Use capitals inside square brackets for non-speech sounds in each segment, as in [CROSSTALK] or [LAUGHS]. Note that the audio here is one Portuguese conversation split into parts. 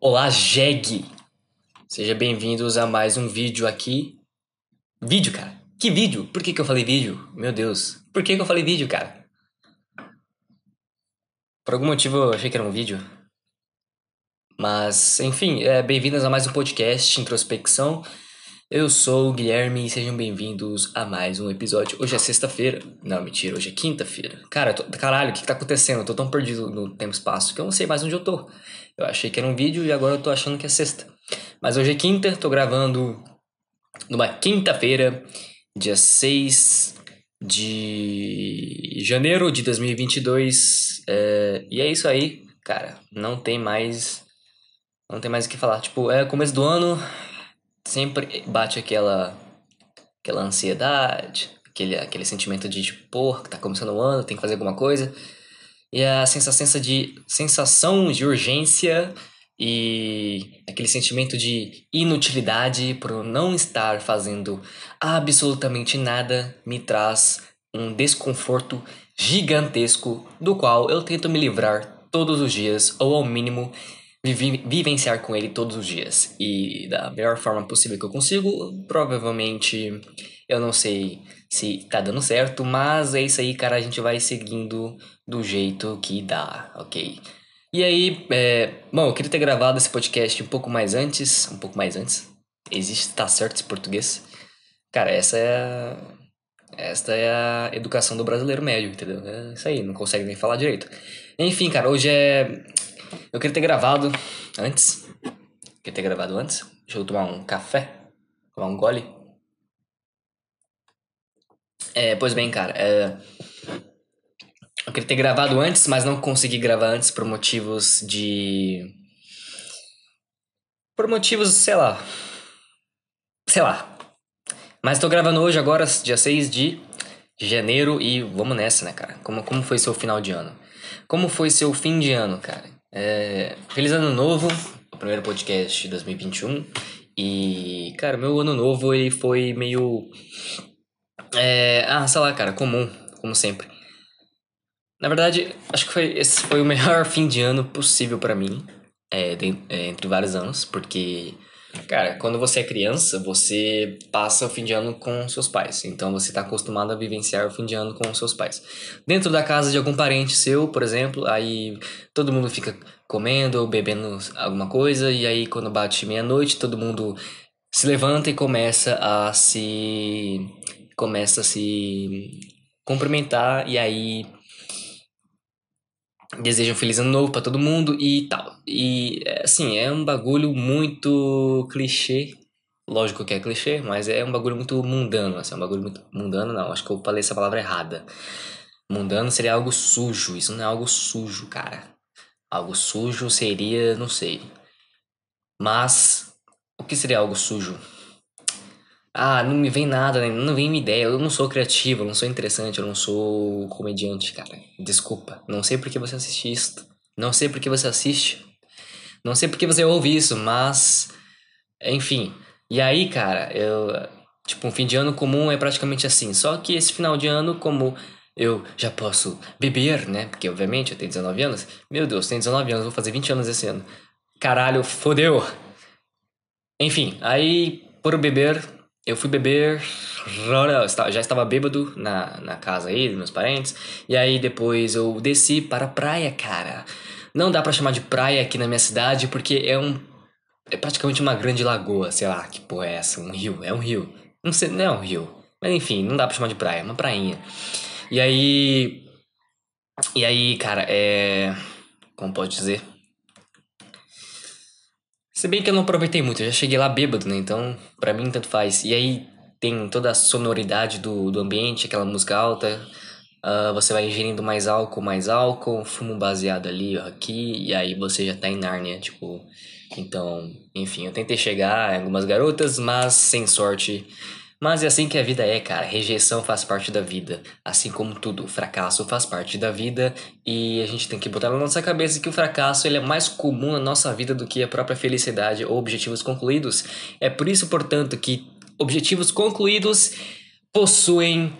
Olá, Jeg! Seja bem-vindos a mais um vídeo aqui. Vídeo, cara? Que vídeo? Por que, que eu falei vídeo? Meu Deus. Por que, que eu falei vídeo, cara? Por algum motivo eu achei que era um vídeo. Mas, enfim, é, bem-vindas a mais um podcast Introspecção. Eu sou o Guilherme e sejam bem-vindos a mais um episódio. Hoje é sexta-feira. Não, mentira, hoje é quinta-feira. Cara, tô, caralho, o que, que tá acontecendo? Eu tô tão perdido no tempo e espaço que eu não sei mais onde eu tô. Eu achei que era um vídeo e agora eu tô achando que é sexta. Mas hoje é quinta, tô gravando numa quinta-feira, dia 6 de janeiro de 2022. É, e é isso aí, cara. Não tem mais. Não tem mais o que falar. Tipo, é começo do ano, sempre bate aquela aquela ansiedade, aquele, aquele sentimento de tipo, porra, tá começando o ano, tem que fazer alguma coisa. E a sensação de sensação de urgência e aquele sentimento de inutilidade por não estar fazendo absolutamente nada me traz um desconforto gigantesco do qual eu tento me livrar todos os dias ou ao mínimo vivenciar com ele todos os dias. E da melhor forma possível que eu consigo, provavelmente eu não sei se tá dando certo, mas é isso aí, cara. A gente vai seguindo do jeito que dá, ok? E aí, é, bom, eu queria ter gravado esse podcast um pouco mais antes. Um pouco mais antes. Existe, tá certo esse português? Cara, essa é a, esta é a educação do brasileiro médio, entendeu? É isso aí, não consegue nem falar direito. Enfim, cara, hoje é eu queria ter gravado antes. Queria ter gravado antes. Deixa eu tomar um café. Tomar um gole. É, pois bem, cara. É... Eu queria ter gravado antes, mas não consegui gravar antes por motivos de. Por motivos, sei lá. Sei lá. Mas tô gravando hoje agora, dia 6 de janeiro, e vamos nessa, né, cara? Como, como foi seu final de ano? Como foi seu fim de ano, cara? É, feliz ano novo, o primeiro podcast de 2021. E, cara, meu ano novo ele foi meio. É, ah, sei lá, cara, comum, como sempre. Na verdade, acho que foi, esse foi o melhor [LAUGHS] fim de ano possível para mim, é, de, é, entre vários anos, porque Cara, quando você é criança, você passa o fim de ano com seus pais. Então você está acostumado a vivenciar o fim de ano com seus pais. Dentro da casa de algum parente seu, por exemplo, aí todo mundo fica comendo ou bebendo alguma coisa, e aí quando bate meia-noite, todo mundo se levanta e começa a se. começa a se cumprimentar, e aí desejam feliz ano novo para todo mundo e tal. E assim, é um bagulho muito clichê. Lógico que é clichê, mas é um bagulho muito mundano, assim, é um bagulho muito mundano, não, acho que eu falei essa palavra errada. Mundano seria algo sujo, isso não é algo sujo, cara. Algo sujo seria, não sei. Mas o que seria algo sujo? Ah, não me vem nada, né? não vem uma ideia. Eu não sou criativo, eu não sou interessante, eu não sou comediante, cara. Desculpa. Não sei por que você assiste isso. Não sei por que você assiste. Não sei por que você ouve isso, mas. Enfim. E aí, cara, eu. Tipo, um fim de ano comum é praticamente assim. Só que esse final de ano, como eu já posso beber, né? Porque, obviamente, eu tenho 19 anos. Meu Deus, tenho 19 anos, vou fazer 20 anos esse ano. Caralho, fodeu! Enfim, aí, por beber, eu fui beber, já estava bêbado na, na casa aí dos meus parentes, e aí depois eu desci para a praia, cara. Não dá para chamar de praia aqui na minha cidade porque é um é praticamente uma grande lagoa, sei lá, que porra é essa, um rio, é um rio. Não sei, não é um rio. Mas enfim, não dá para chamar de praia, é uma prainha. E aí E aí, cara, é como pode dizer? Se bem que eu não aproveitei muito, eu já cheguei lá bêbado, né? Então, para mim, tanto faz. E aí tem toda a sonoridade do, do ambiente, aquela música alta. Uh, você vai ingerindo mais álcool, mais álcool, fumo baseado ali, aqui, e aí você já tá em Nárnia, tipo. Então, enfim, eu tentei chegar em algumas garotas, mas sem sorte mas é assim que a vida é, cara. Rejeição faz parte da vida. Assim como tudo, fracasso faz parte da vida. E a gente tem que botar na nossa cabeça que o fracasso ele é mais comum na nossa vida do que a própria felicidade ou objetivos concluídos. É por isso, portanto, que objetivos concluídos possuem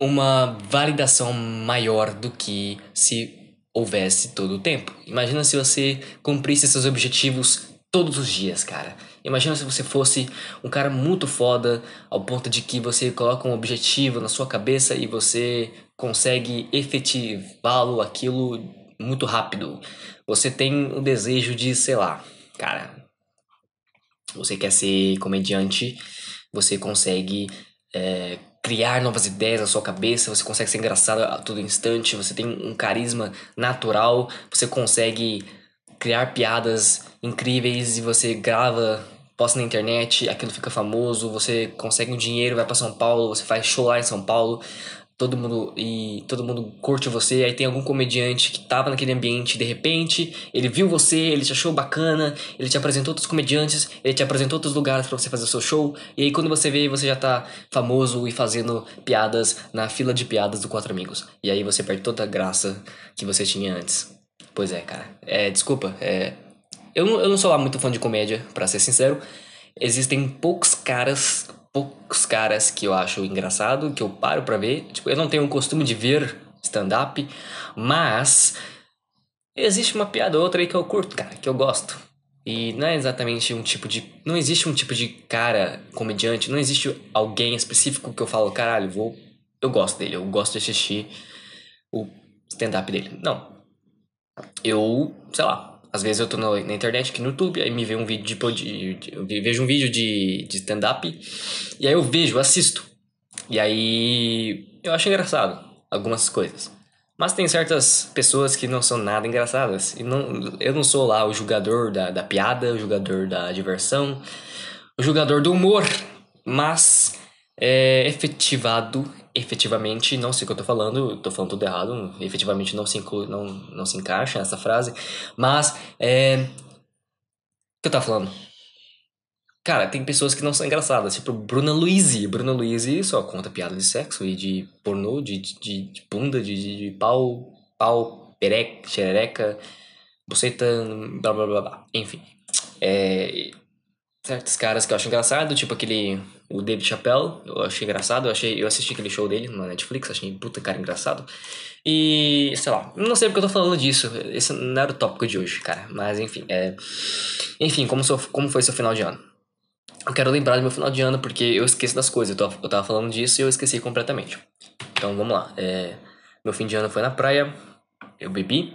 uma validação maior do que se houvesse todo o tempo. Imagina se você cumprisse seus objetivos todos os dias, cara. Imagina se você fosse um cara muito foda ao ponto de que você coloca um objetivo na sua cabeça e você consegue efetivá-lo aquilo muito rápido. Você tem o desejo de, sei lá, cara, você quer ser comediante, você consegue é, criar novas ideias na sua cabeça, você consegue ser engraçado a todo instante, você tem um carisma natural, você consegue criar piadas incríveis e você grava, posta na internet, aquilo fica famoso, você consegue um dinheiro, vai para São Paulo, você faz show lá em São Paulo, todo mundo e todo mundo curte você, aí tem algum comediante que tava naquele ambiente de repente, ele viu você, ele te achou bacana, ele te apresentou outros comediantes, ele te apresentou outros lugares para você fazer o seu show, e aí quando você vê, você já tá famoso e fazendo piadas na fila de piadas do Quatro Amigos. E aí você perde toda a graça que você tinha antes. Pois é, cara. É, desculpa, é eu não, eu não sou lá muito fã de comédia, para ser sincero. Existem poucos caras poucos caras que eu acho engraçado, que eu paro pra ver. Tipo, eu não tenho o costume de ver stand-up, mas existe uma piada ou outra aí que eu curto, cara, que eu gosto. E não é exatamente um tipo de. Não existe um tipo de cara comediante, não existe alguém específico que eu falo, caralho, vou. Eu gosto dele, eu gosto de assistir o stand-up dele. Não. Eu, sei lá, às vezes eu tô na, internet aqui no YouTube, aí me vê um vídeo de, de, de eu vejo um vídeo de, de stand-up, e aí eu vejo, assisto. E aí eu acho engraçado algumas coisas. Mas tem certas pessoas que não são nada engraçadas. E não, eu não sou lá o jogador da, da piada, o jogador da diversão, o jogador do humor. Mas é efetivado efetivamente, não sei o que eu tô falando, tô falando tudo errado, efetivamente não se inclui, não, não se encaixa nessa frase, mas é. O que eu tava falando? Cara, tem pessoas que não são engraçadas, tipo Bruna Luizzi. Bruna Luizzi só conta piada de sexo e de pornô, de, de, de bunda, de, de, de pau, pau, pereca, xerereca, buceta, blá blá blá blá. Enfim. É, certos caras que eu acho engraçado, tipo aquele o David Chappelle, eu achei engraçado, eu achei, eu assisti aquele show dele na Netflix, achei puta cara engraçado. E, sei lá, não sei porque eu tô falando disso, esse não era o tópico de hoje, cara, mas enfim, é enfim, como, sou, como foi seu final de ano? Eu quero lembrar do meu final de ano porque eu esqueço das coisas, eu, tô, eu tava falando disso e eu esqueci completamente. Então vamos lá, é, meu fim de ano foi na praia, eu bebi,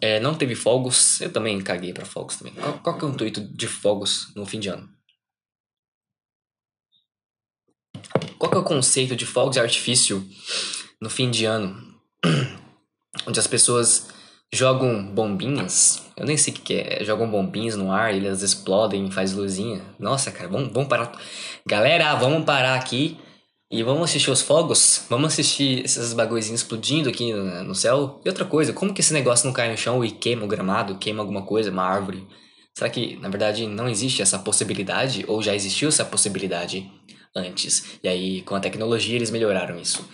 é, não teve fogos, eu também caguei para fogos também. Qual, qual que é o intuito de fogos no fim de ano? Qual que é o conceito de fogos de artifício no fim de ano? [CLEARS THROAT] Onde as pessoas jogam bombinhas. Eu nem sei o que é. Jogam bombinhas no ar, elas explodem, faz luzinha. Nossa, cara, vamos, vamos parar. Galera, vamos parar aqui e vamos assistir os fogos? Vamos assistir esses bagulhozinhos explodindo aqui no, céu? E outra coisa, como que esse negócio não cai no chão e queima o gramado, queima alguma coisa, uma árvore? Será que, na verdade, não existe essa possibilidade? Ou já existiu essa possibilidade antes? E aí, com a tecnologia, eles melhoraram isso.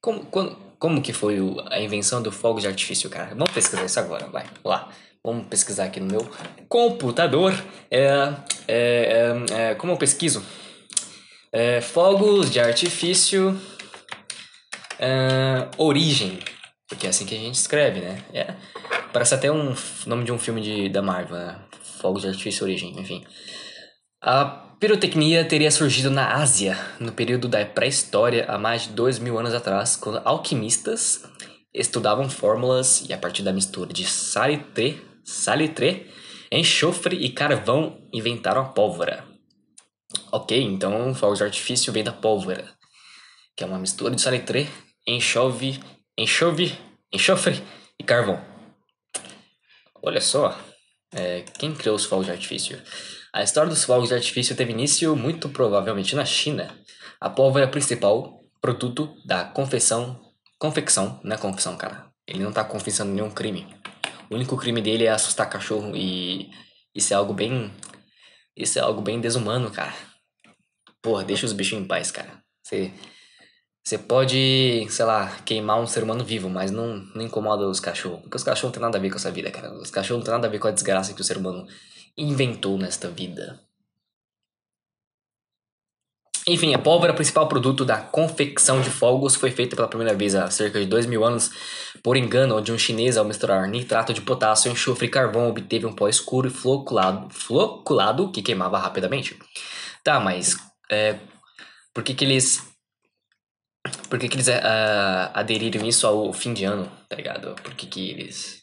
Como, como, como que foi a invenção do fogo de artifício, cara? Vamos pesquisar isso agora, vai, lá. Vamos pesquisar aqui no meu computador. É, é, é, é como eu pesquiso? É, fogos de artifício. É, origem. Porque é assim que a gente escreve, né? É, parece até um nome de um filme de, da Marvel, né? Fogos de artifício origem, enfim. A pirotecnia teria surgido na Ásia, no período da pré-história, há mais de dois mil anos atrás, quando alquimistas estudavam fórmulas e a partir da mistura de salitre, salitre enxofre e carvão inventaram a pólvora. Ok, então fogos de artifício vem da pólvora, que é uma mistura de salitre, enxove, enxove, enxofre e carvão. Olha só, é, quem criou os fogos de artifício? A história dos fogos de artifício teve início muito provavelmente na China. A pólvora é o principal produto da confecção, confecção, não é confecção, cara. Ele não tá confessando nenhum crime. O único crime dele é assustar cachorro e isso é algo bem isso é algo bem desumano, cara. Porra, deixa os bichos em paz, cara. Você. Você pode, sei lá, queimar um ser humano vivo, mas não, não incomoda os cachorros. Porque os cachorros não tem nada a ver com essa vida, cara. Os cachorros não tem nada a ver com a desgraça que o ser humano inventou nesta vida. Enfim, a pólvora, principal produto da confecção de fogos, foi feita pela primeira vez há cerca de dois mil anos por engano, onde um chinês, ao misturar nitrato de potássio, enxofre e carvão, obteve um pó escuro e floculado, floculado que queimava rapidamente. Tá, mas é, por que que eles... Por que que eles uh, aderiram isso ao fim de ano, tá ligado? Por que que eles...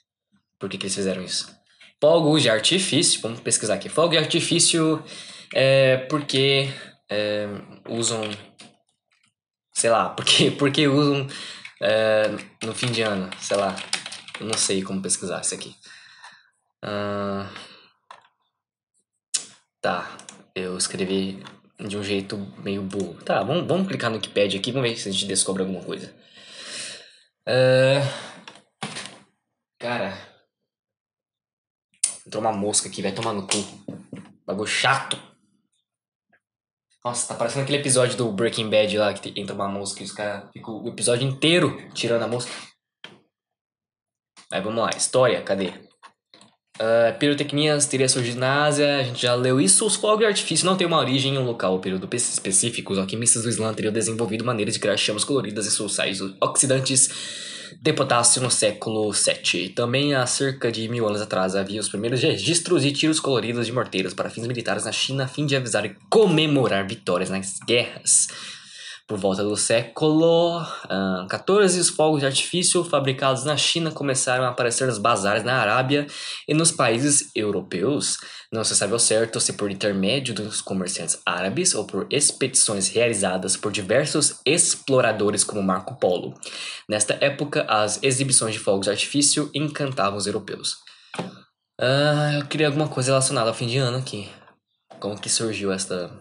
Por que que eles fizeram isso? Fogos de artifício, vamos pesquisar aqui. Fogo de artifício é porque é, usam... Sei lá, [LAUGHS] porque, porque usam é, no fim de ano, sei lá. Eu não sei como pesquisar isso aqui. Uh, tá, eu escrevi de um jeito meio burro. Tá, vamos, vamos clicar no Wikipedia aqui, vamos ver se a gente descobre alguma coisa. Uh, cara, entrou uma mosca aqui, vai tomar no cu. Bagulho chato. Nossa, tá parecendo aquele episódio do Breaking Bad lá que entra uma mosca e os caras ficam o episódio inteiro tirando a mosca. Aí vamos lá, história, cadê? Uh, pirotecnias teria surgido na Ásia, a gente já leu isso. Os fogos de artifício não têm uma origem em um local ou período específico. Os alquimistas do Islã teriam desenvolvido maneiras de criar chamas coloridas e seus sais oxidantes de potássio no século VII. Também há cerca de mil anos atrás havia os primeiros registros de tiros coloridos de morteiros para fins militares na China a fim de avisar e comemorar vitórias nas guerras. Por volta do século XIV, uh, os fogos de artifício fabricados na China começaram a aparecer nos bazares na Arábia e nos países europeus. Não se sabe ao certo se por intermédio dos comerciantes árabes ou por expedições realizadas por diversos exploradores como Marco Polo. Nesta época, as exibições de fogos de artifício encantavam os europeus. Uh, eu queria alguma coisa relacionada ao fim de ano aqui. Como que surgiu esta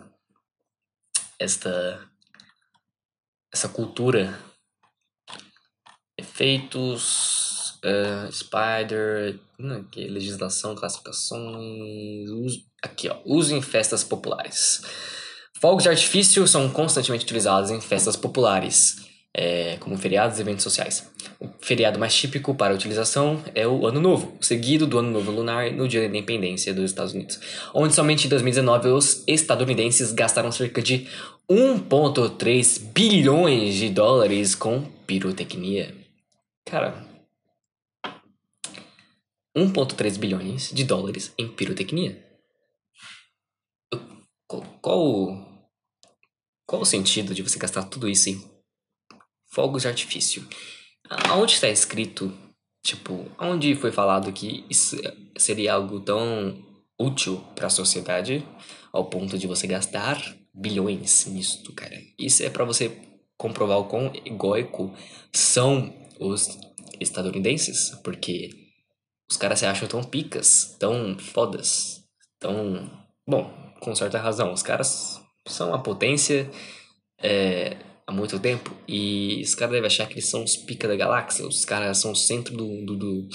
esta essa cultura. Efeitos, uh, Spider, aqui, legislação, classificações, uso, aqui ó, uso em festas populares. Fogos de artifício são constantemente utilizados em festas populares, é, como feriados e eventos sociais. O feriado mais típico para utilização é o Ano Novo, seguido do Ano Novo Lunar no Dia da Independência dos Estados Unidos, onde somente em 2019 os estadunidenses gastaram cerca de 1,3 bilhões de dólares com pirotecnia. Cara, 1,3 bilhões de dólares em pirotecnia. Qual, qual, qual o sentido de você gastar tudo isso em fogos de artifício? Aonde está escrito, tipo, onde foi falado que isso seria algo tão útil para a sociedade ao ponto de você gastar bilhões nisso, cara. Isso é para você comprovar o quão egóico são os estadunidenses, porque os caras se acham tão picas, tão fodas, tão. Bom, com certa razão, os caras são a potência é, há muito tempo e os caras devem achar que eles são os pica da galáxia, os caras são o centro do, do, do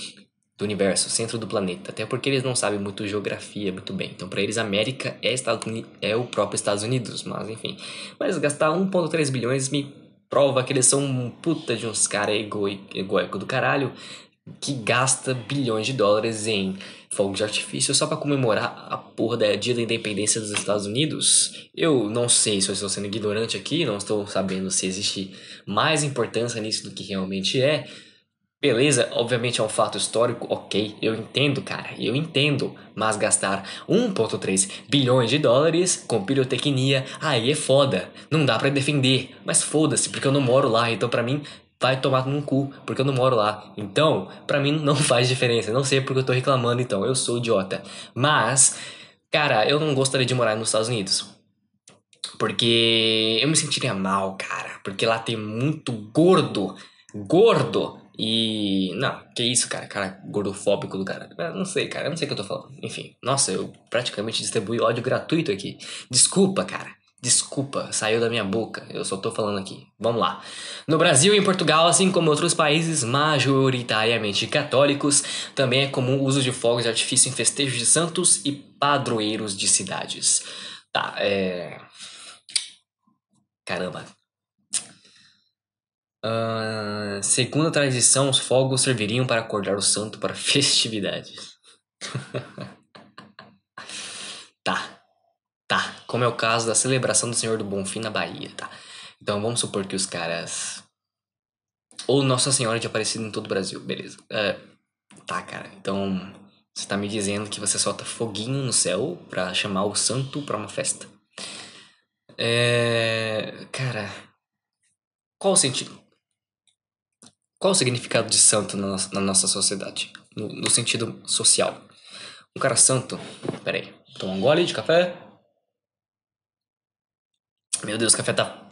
do universo, centro do planeta, até porque eles não sabem muito geografia muito bem. Então, para eles, América é, Estados Unidos, é o próprio Estados Unidos, mas enfim. Mas gastar 1,3 bilhões me prova que eles são um puta de uns caras egoico do caralho que gasta bilhões de dólares em fogos de artifício só para comemorar a porra da dia da independência dos Estados Unidos. Eu não sei se eu estou sendo ignorante aqui, não estou sabendo se existe mais importância nisso do que realmente é, Beleza, obviamente é um fato histórico, ok, eu entendo, cara, eu entendo, mas gastar 1,3 bilhões de dólares com pirotecnia, aí é foda, não dá para defender, mas foda-se, porque eu não moro lá, então para mim vai tomar num cu, porque eu não moro lá. Então, para mim não [LAUGHS] faz diferença, não sei porque eu tô reclamando então, eu sou idiota. Mas, cara, eu não gostaria de morar nos Estados Unidos. Porque eu me sentiria mal, cara, porque lá tem muito gordo, gordo e. Não, que isso, cara? Cara gordofóbico do cara. Eu não sei, cara. Eu não sei o que eu tô falando. Enfim. Nossa, eu praticamente distribuí ódio gratuito aqui. Desculpa, cara. Desculpa, saiu da minha boca. Eu só tô falando aqui. Vamos lá. No Brasil e em Portugal, assim como outros países majoritariamente católicos, também é comum o uso de fogos de artifício em festejos de santos e padroeiros de cidades. Tá, é. Caramba, Uh, segundo a tradição, os fogos serviriam para acordar o santo para [LAUGHS] festividades. tá, tá, como é o caso da celebração do Senhor do Bonfim na Bahia, tá? Então vamos supor que os caras. Ou Nossa Senhora de Aparecida em todo o Brasil, beleza. É, tá, cara. Então você tá me dizendo que você solta foguinho no céu pra chamar o santo pra uma festa. É. Cara. Qual o sentido? Qual o significado de santo na nossa, na nossa sociedade? No, no, sentido social. Um cara santo. Pera aí. Toma um gole de café. Meu Deus, o café tá.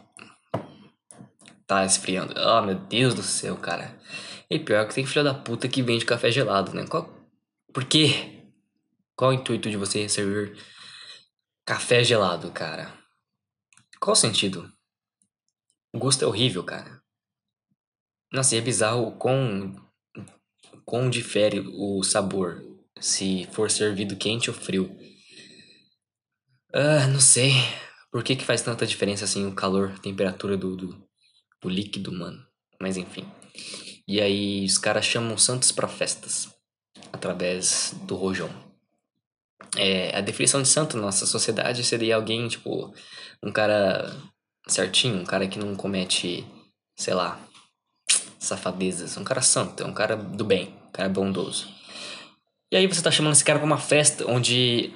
Tá esfriando. Ah, oh, meu Deus do céu, cara. E pior que tem filha da puta que vende café gelado, né? Qual... Por quê? Qual o intuito de você servir café gelado, cara? Qual o sentido? O gosto é horrível, cara. Nossa, e é bizarro o quão, quão difere o sabor se for servido quente ou frio. Ah, não sei. Por que que faz tanta diferença assim o calor, a temperatura do, do, do líquido, mano? Mas enfim. E aí os caras chamam santos para festas através do rojão. É, a definição de santo na nossa sociedade seria alguém, tipo, um cara certinho, um cara que não comete, sei lá, safadezas. Um cara santo, é um cara do bem, um cara bondoso. E aí você tá chamando esse cara pra uma festa onde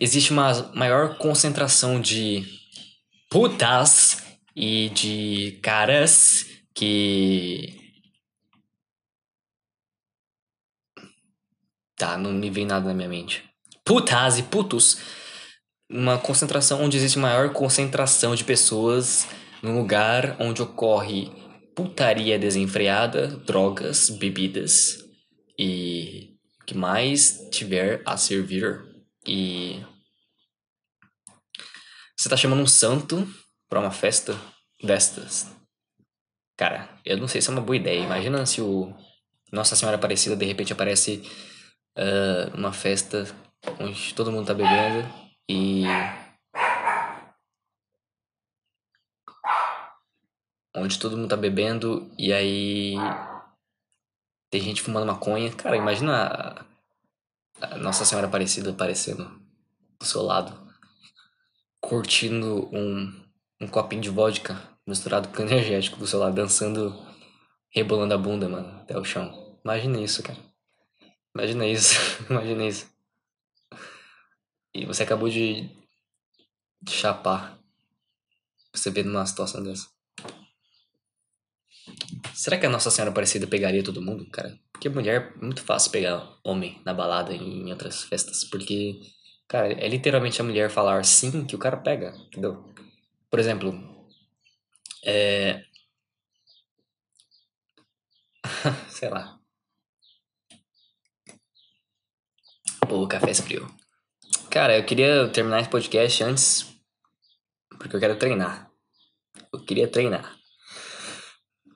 existe uma maior concentração de putas e de caras que. Tá, não me vem nada na minha mente. Putas e putos. Uma concentração onde existe maior concentração de pessoas num lugar onde ocorre putaria desenfreada, drogas, bebidas e o que mais tiver a servir. E você tá chamando um santo pra uma festa destas. Cara, eu não sei se é uma boa ideia. Imagina se o Nossa Senhora Aparecida de repente aparece uh, numa festa onde todo mundo tá bebendo e onde todo mundo tá bebendo e aí tem gente fumando maconha. Cara, imagina a, a Nossa Senhora Aparecida aparecendo do seu lado, curtindo um, um copinho de vodka misturado com [LAUGHS] energético do lado, dançando, rebolando a bunda, mano, até o chão. Imagina isso, cara. Imagina isso, [LAUGHS] imagina isso. E você acabou de, de chapar. Você vê numa situação dessa. Será que a Nossa Senhora Aparecida pegaria todo mundo, cara? Porque mulher é muito fácil pegar homem na balada e em outras festas. Porque, cara, é literalmente a mulher falar sim que o cara pega, entendeu? Por exemplo, é. [LAUGHS] Sei lá. Pô, o café esfriou. Cara, eu queria terminar esse podcast antes. Porque eu quero treinar. Eu queria treinar.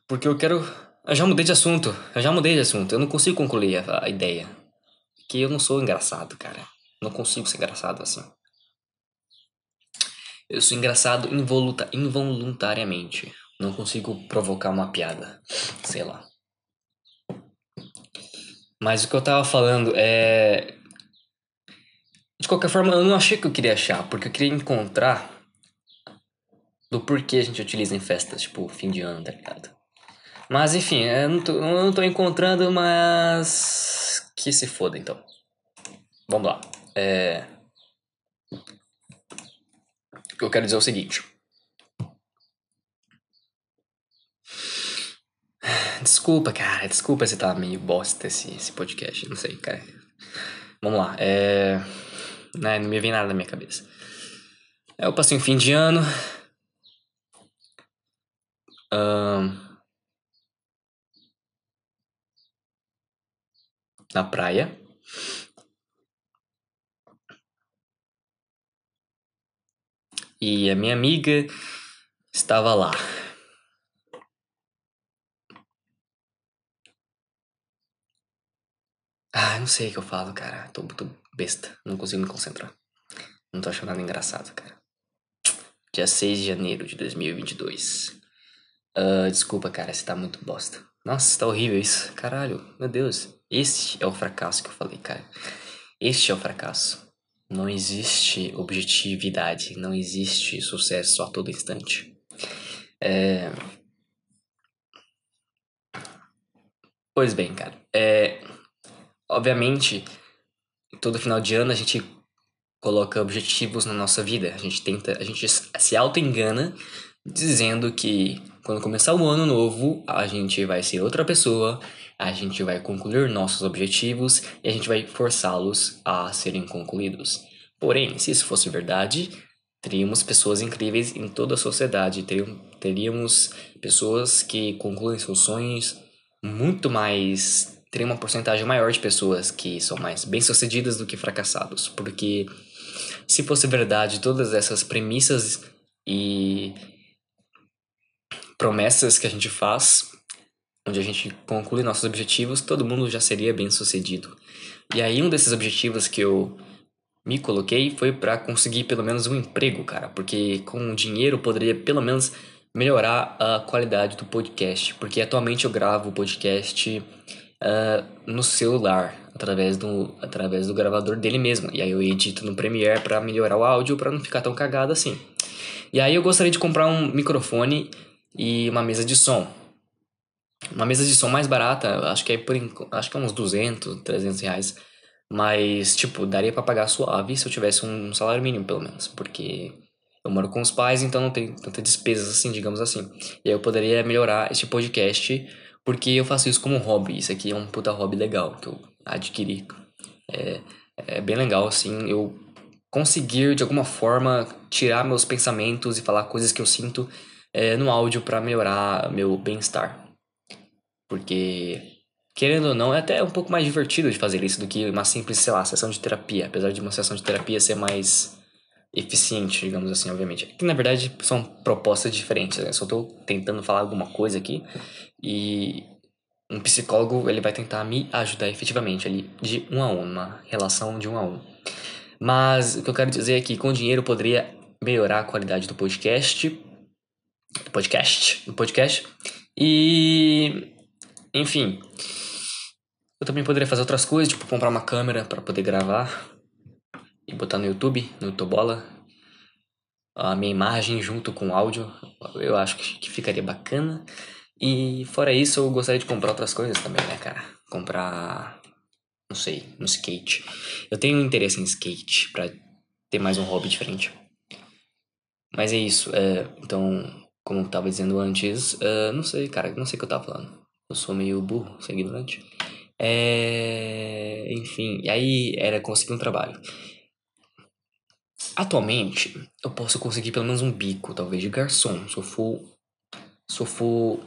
Porque eu quero. Eu já mudei de assunto. Eu já mudei de assunto. Eu não consigo concluir a, a ideia. Que eu não sou engraçado, cara. Não consigo ser engraçado assim. Eu sou engraçado involuta, involuntariamente. Não consigo provocar uma piada. Sei lá. Mas o que eu tava falando é. De qualquer forma, eu não achei que eu queria achar, porque eu queria encontrar do porquê a gente utiliza em festas, tipo, fim de ano, tá ligado? Mas enfim, eu não tô, eu não tô encontrando, mas. Que se foda então. Vamos lá. É... O que eu quero dizer é o seguinte. Desculpa, cara. Desculpa se tá meio bosta esse, esse podcast. Não sei, cara. Vamos lá. É... Né, não me vem nada na minha cabeça. Eu passei um fim de ano. Um... na praia. E a minha amiga estava lá. Ah, não sei o que eu falo, cara. Tô muito besta. Não consigo me concentrar. Não tô achando nada engraçado, cara. Dia 6 de janeiro de 2022. Uh, desculpa, cara, você tá muito bosta. Nossa, tá horrível isso. Caralho, meu Deus. Este é o fracasso que eu falei, cara. Este é o fracasso. Não existe objetividade, não existe sucesso a todo instante. É... Pois bem, cara. É... Obviamente, todo final de ano a gente coloca objetivos na nossa vida. A gente tenta, a gente se auto-engana dizendo que quando começar o ano novo, a gente vai ser outra pessoa, a gente vai concluir nossos objetivos e a gente vai forçá-los a serem concluídos. Porém, se isso fosse verdade, teríamos pessoas incríveis em toda a sociedade, teríamos pessoas que concluem seus sonhos muito mais. teria uma porcentagem maior de pessoas que são mais bem-sucedidas do que fracassados. Porque se fosse verdade todas essas premissas e promessas que a gente faz, onde a gente conclui nossos objetivos, todo mundo já seria bem sucedido. E aí um desses objetivos que eu me coloquei foi para conseguir pelo menos um emprego, cara, porque com dinheiro poderia pelo menos melhorar a qualidade do podcast, porque atualmente eu gravo o podcast uh, no celular através do através do gravador dele mesmo, e aí eu edito no Premiere para melhorar o áudio para não ficar tão cagado assim. E aí eu gostaria de comprar um microfone e uma mesa de som. Uma mesa de som mais barata, acho que é por acho que é uns 200, 300 reais. Mas, tipo, daria para pagar suave se eu tivesse um salário mínimo, pelo menos. Porque eu moro com os pais, então não tem tanta despesas assim, digamos assim. E aí eu poderia melhorar este podcast, porque eu faço isso como um hobby. Isso aqui é um puta hobby legal que eu adquiri. É, é bem legal, assim, eu conseguir de alguma forma tirar meus pensamentos e falar coisas que eu sinto é, no áudio para melhorar meu bem-estar. Porque, querendo ou não, é até um pouco mais divertido de fazer isso do que uma simples, sei lá, sessão de terapia. Apesar de uma sessão de terapia ser mais eficiente, digamos assim, obviamente. Que na verdade são propostas diferentes. Né? Só tô tentando falar alguma coisa aqui e um psicólogo ele vai tentar me ajudar efetivamente ali de um a um, uma relação de um a um. Mas o que eu quero dizer é que com dinheiro eu poderia melhorar a qualidade do podcast do podcast, do podcast. E enfim, eu também poderia fazer outras coisas, tipo comprar uma câmera para poder gravar e botar no YouTube, no Youtubola, a minha imagem junto com o áudio. Eu acho que ficaria bacana. E fora isso, eu gostaria de comprar outras coisas também, né, cara? Comprar, não sei, um skate. Eu tenho interesse em skate para ter mais um hobby diferente. Mas é isso. É, então, como eu tava dizendo antes, uh, não sei, cara, não sei o que eu tava falando. Eu sou meio burro, sou ignorante. É... Enfim, e aí era conseguir um trabalho. Atualmente, eu posso conseguir pelo menos um bico, talvez, de garçom. Se eu for. Se eu for.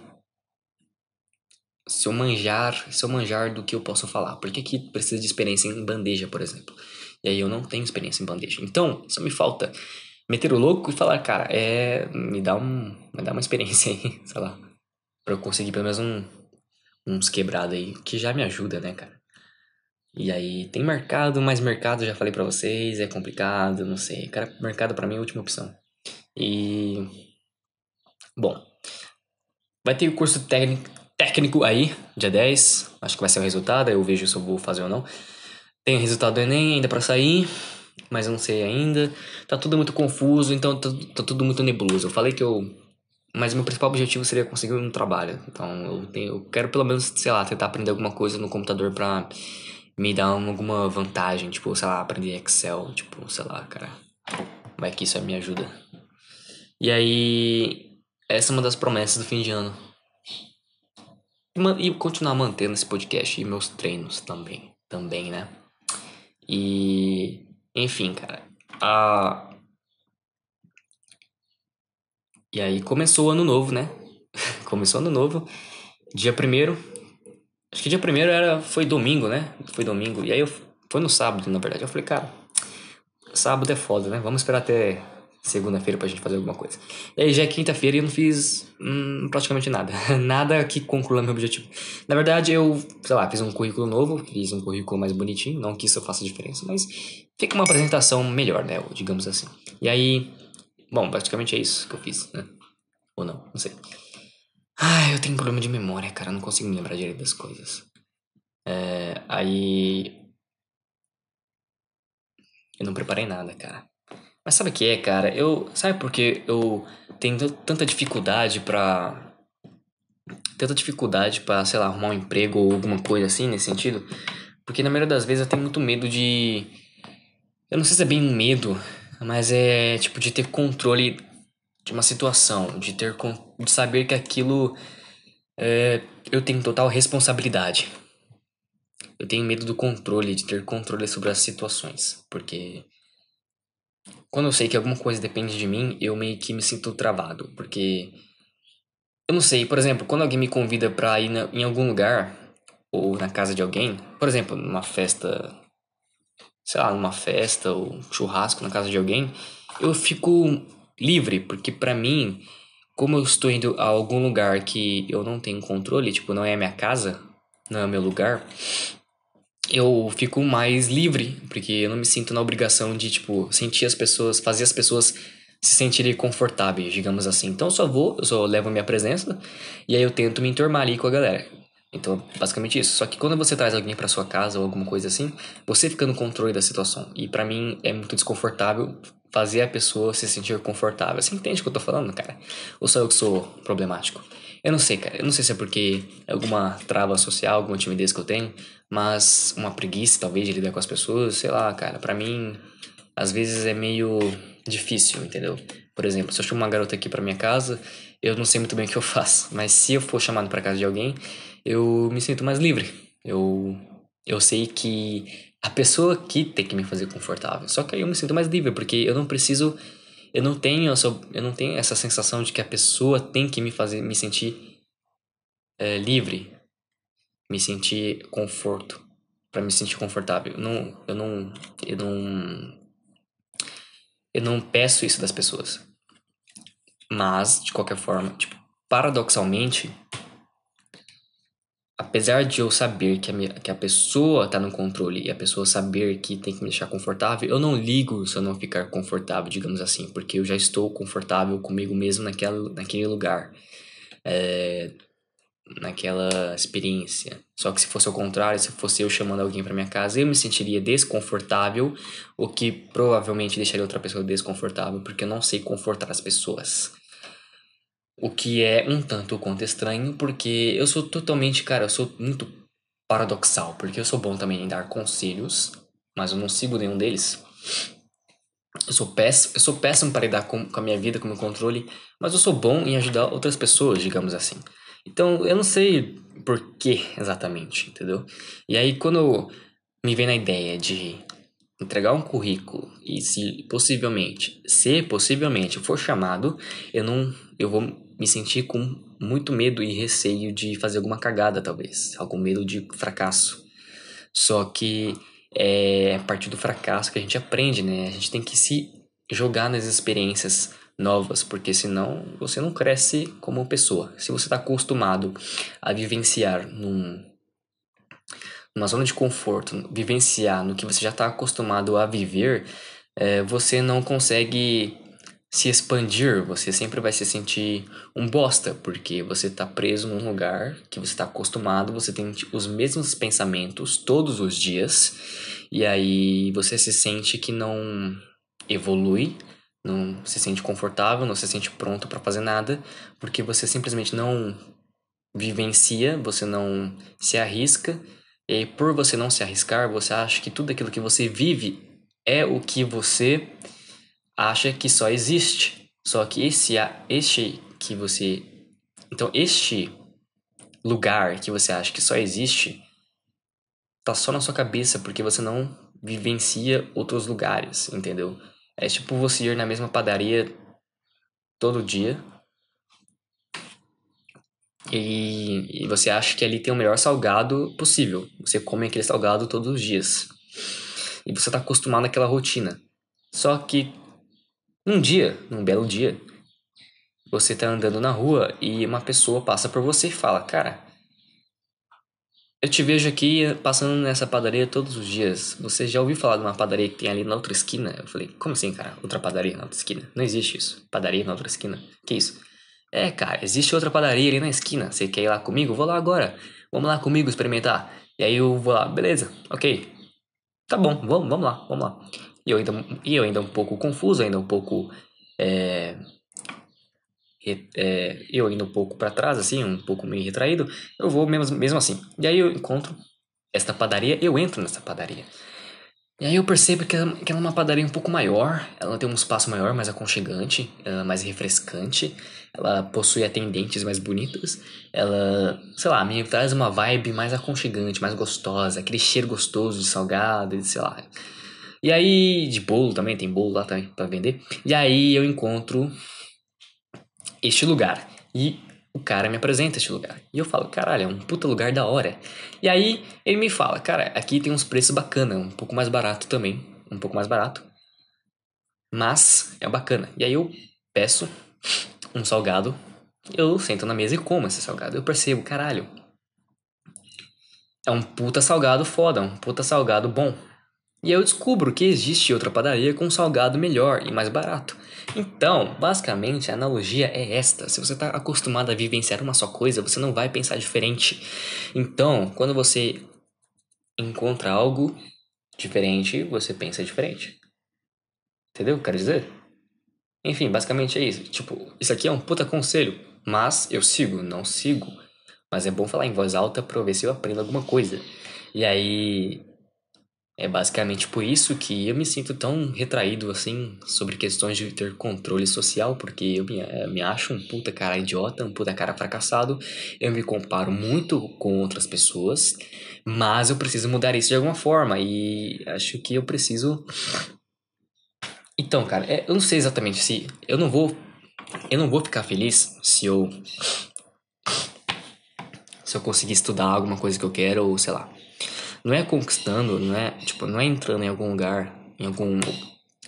Se eu manjar. Se eu manjar do que eu posso falar. Porque aqui precisa de experiência em bandeja, por exemplo. E aí eu não tenho experiência em bandeja. Então, isso me falta meter o louco e falar, cara, é. Me dá um. Me dá uma experiência aí, [LAUGHS] sei lá. Pra eu conseguir pelo menos um, uns quebrados aí, que já me ajuda, né, cara? E aí, tem mercado, mas mercado, já falei para vocês, é complicado, não sei. Cara, mercado para mim é a última opção. E. Bom. Vai ter o curso técnico, técnico aí, dia 10. Acho que vai ser o resultado, aí eu vejo se eu vou fazer ou não. Tem o resultado do Enem ainda para sair mas eu não sei ainda. Tá tudo muito confuso, então tá, tá tudo muito nebuloso. Eu falei que eu. Mas meu principal objetivo seria conseguir um trabalho. Então eu, tenho, eu quero pelo menos, sei lá, tentar aprender alguma coisa no computador pra me dar alguma vantagem. Tipo, sei lá, aprender Excel. Tipo, sei lá, cara. Vai que isso me ajuda. E aí. Essa é uma das promessas do fim de ano. E, e continuar mantendo esse podcast e meus treinos também. Também, né? E enfim, cara. A... E aí começou o ano novo, né? [LAUGHS] começou o ano novo. Dia primeiro. Acho que dia primeiro era, foi domingo, né? Foi domingo. E aí eu. Foi no sábado, na verdade. Eu falei, cara, sábado é foda, né? Vamos esperar até segunda-feira pra gente fazer alguma coisa. E aí já é quinta-feira e eu não fiz hum, praticamente nada. [LAUGHS] nada que conclua meu objetivo. Na verdade, eu, sei lá, fiz um currículo novo, fiz um currículo mais bonitinho, não que isso faça diferença, mas fica uma apresentação melhor, né? Digamos assim. E aí, bom, praticamente é isso que eu fiz, né? Ou não, não sei. Ai, eu tenho problema de memória, cara, não consigo me lembrar direito das coisas. É, aí Eu não preparei nada, cara. Mas sabe o que é, cara? Eu. Sabe por que eu tenho tanta dificuldade pra. Tanta dificuldade pra, sei lá, arrumar um emprego ou alguma coisa assim nesse sentido? Porque na maioria das vezes eu tenho muito medo de. Eu não sei se é bem um medo, mas é tipo de ter controle de uma situação, de ter de saber que aquilo é, eu tenho total responsabilidade. Eu tenho medo do controle, de ter controle sobre as situações, porque quando eu sei que alguma coisa depende de mim, eu meio que me sinto travado, porque eu não sei, por exemplo, quando alguém me convida para ir na, em algum lugar ou na casa de alguém, por exemplo, numa festa, sei lá, numa festa ou churrasco na casa de alguém, eu fico livre, porque para mim, como eu estou indo a algum lugar que eu não tenho controle, tipo, não é a minha casa, não é o meu lugar, eu fico mais livre, porque eu não me sinto na obrigação de, tipo, sentir as pessoas, fazer as pessoas se sentirem confortáveis, digamos assim. Então eu só vou, eu só levo a minha presença e aí eu tento me enturmar ali com a galera. Então, basicamente isso. Só que quando você traz alguém para sua casa ou alguma coisa assim, você fica no controle da situação. E para mim é muito desconfortável fazer a pessoa se sentir confortável. Você entende o que eu tô falando, cara? Ou sou eu que sou problemático? Eu não sei, cara. Eu não sei se é porque alguma trava social, alguma timidez que eu tenho, mas uma preguiça, talvez, de lidar com as pessoas, sei lá, cara. Para mim, às vezes é meio difícil, entendeu? Por exemplo, se eu chamo uma garota aqui para minha casa, eu não sei muito bem o que eu [LAUGHS] faço, mas se eu for chamado para casa de alguém, eu me sinto mais livre. Eu eu sei que a pessoa aqui tem que me fazer confortável. Só que aí eu me sinto mais livre, porque eu não preciso eu não tenho essa, eu não tenho essa sensação de que a pessoa tem que me fazer me sentir é, livre, me sentir conforto, para me sentir confortável. Eu não, eu não, eu não, eu não peço isso das pessoas. Mas de qualquer forma, tipo, paradoxalmente, apesar de eu saber que a, minha, que a pessoa tá no controle e a pessoa saber que tem que me deixar confortável, eu não ligo se eu não ficar confortável, digamos assim, porque eu já estou confortável comigo mesmo naquela, naquele lugar, é, naquela experiência. Só que se fosse o contrário, se fosse eu chamando alguém para minha casa, eu me sentiria desconfortável, o que provavelmente deixaria outra pessoa desconfortável, porque eu não sei confortar as pessoas. O que é um tanto quanto estranho, porque eu sou totalmente, cara, eu sou muito paradoxal, porque eu sou bom também em dar conselhos, mas eu não sigo nenhum deles. Eu sou péssimo, eu sou péssimo para lidar com, com a minha vida, com o meu controle, mas eu sou bom em ajudar outras pessoas, digamos assim. Então, eu não sei por que exatamente, entendeu? E aí, quando me vem na ideia de entregar um currículo e se possivelmente, se possivelmente for chamado, eu não, eu vou me senti com muito medo e receio de fazer alguma cagada, talvez. Algum medo de fracasso. Só que é a partir do fracasso que a gente aprende, né? A gente tem que se jogar nas experiências novas, porque senão você não cresce como pessoa. Se você está acostumado a vivenciar num, numa zona de conforto, vivenciar no que você já está acostumado a viver, é, você não consegue se expandir, você sempre vai se sentir um bosta, porque você está preso num lugar que você está acostumado, você tem os mesmos pensamentos todos os dias, e aí você se sente que não evolui, não se sente confortável, não se sente pronto para fazer nada, porque você simplesmente não vivencia, você não se arrisca, e por você não se arriscar, você acha que tudo aquilo que você vive é o que você acha que só existe. Só que esse, este que você. Então, este lugar que você acha que só existe tá só na sua cabeça porque você não vivencia outros lugares, entendeu? É tipo você ir na mesma padaria todo dia e, e você acha que ali tem o melhor salgado possível. Você come aquele salgado todos os dias. E você tá acostumado àquela rotina. Só que um dia, num belo dia, você tá andando na rua e uma pessoa passa por você e fala: Cara, eu te vejo aqui passando nessa padaria todos os dias. Você já ouviu falar de uma padaria que tem ali na outra esquina? Eu falei: Como assim, cara? Outra padaria na outra esquina? Não existe isso. Padaria na outra esquina? Que isso? É, cara, existe outra padaria ali na esquina. Você quer ir lá comigo? Vou lá agora. Vamos lá comigo experimentar. E aí eu vou lá, beleza, ok. Tá bom, vamos, vamos lá, vamos lá. E eu ainda, e eu ainda um pouco confuso, ainda um pouco. É, é, eu ainda um pouco para trás, assim, um pouco meio retraído, eu vou mesmo, mesmo assim. E aí eu encontro esta padaria, eu entro nessa padaria. E aí eu percebo que ela, que ela é uma padaria um pouco maior, ela tem um espaço maior, mais aconchegante, é mais refrescante, ela possui atendentes mais bonitas, ela, sei lá, me traz uma vibe mais aconchegante, mais gostosa, aquele cheiro gostoso de salgado, sei lá. E aí, de bolo também, tem bolo lá também pra vender. E aí eu encontro este lugar. E o cara me apresenta este lugar. E eu falo, caralho, é um puta lugar da hora. E aí ele me fala, cara, aqui tem uns preços bacana, um pouco mais barato também. Um pouco mais barato. Mas é bacana. E aí eu peço um salgado. Eu sento na mesa e como esse salgado. Eu percebo, caralho. É um puta salgado foda, um puta salgado bom. E eu descubro que existe outra padaria com um salgado melhor e mais barato. Então, basicamente, a analogia é esta. Se você está acostumado a vivenciar uma só coisa, você não vai pensar diferente. Então, quando você encontra algo diferente, você pensa diferente. Entendeu quero dizer? Enfim, basicamente é isso. Tipo, isso aqui é um puta conselho, mas eu sigo, não sigo. Mas é bom falar em voz alta pra ver se eu aprendo alguma coisa. E aí, é basicamente por isso que eu me sinto tão retraído assim sobre questões de ter controle social, porque eu me, eh, me acho um puta cara idiota, um puta cara fracassado. Eu me comparo muito com outras pessoas, mas eu preciso mudar isso de alguma forma e acho que eu preciso. Então, cara, é, eu não sei exatamente se eu não vou eu não vou ficar feliz se eu se eu conseguir estudar alguma coisa que eu quero ou sei lá não é conquistando, não é, tipo, não é entrando em algum lugar, em algum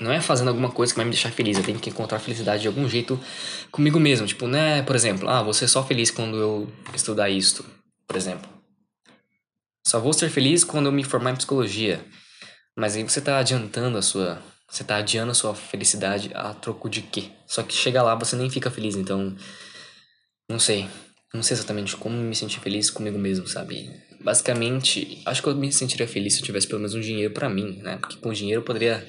não é fazendo alguma coisa que vai me deixar feliz, eu tenho que encontrar felicidade de algum jeito comigo mesmo, tipo, não é, por exemplo, ah, vou ser só feliz quando eu estudar isto, por exemplo. Só vou ser feliz quando eu me formar em psicologia. Mas aí você tá adiantando a sua, você tá adiando a sua felicidade a troco de quê? Só que chega lá você nem fica feliz, então não sei. Não sei exatamente como me sentir feliz comigo mesmo, sabe? Basicamente, acho que eu me sentiria feliz se eu tivesse pelo menos um dinheiro para mim, né? Porque com dinheiro eu poderia.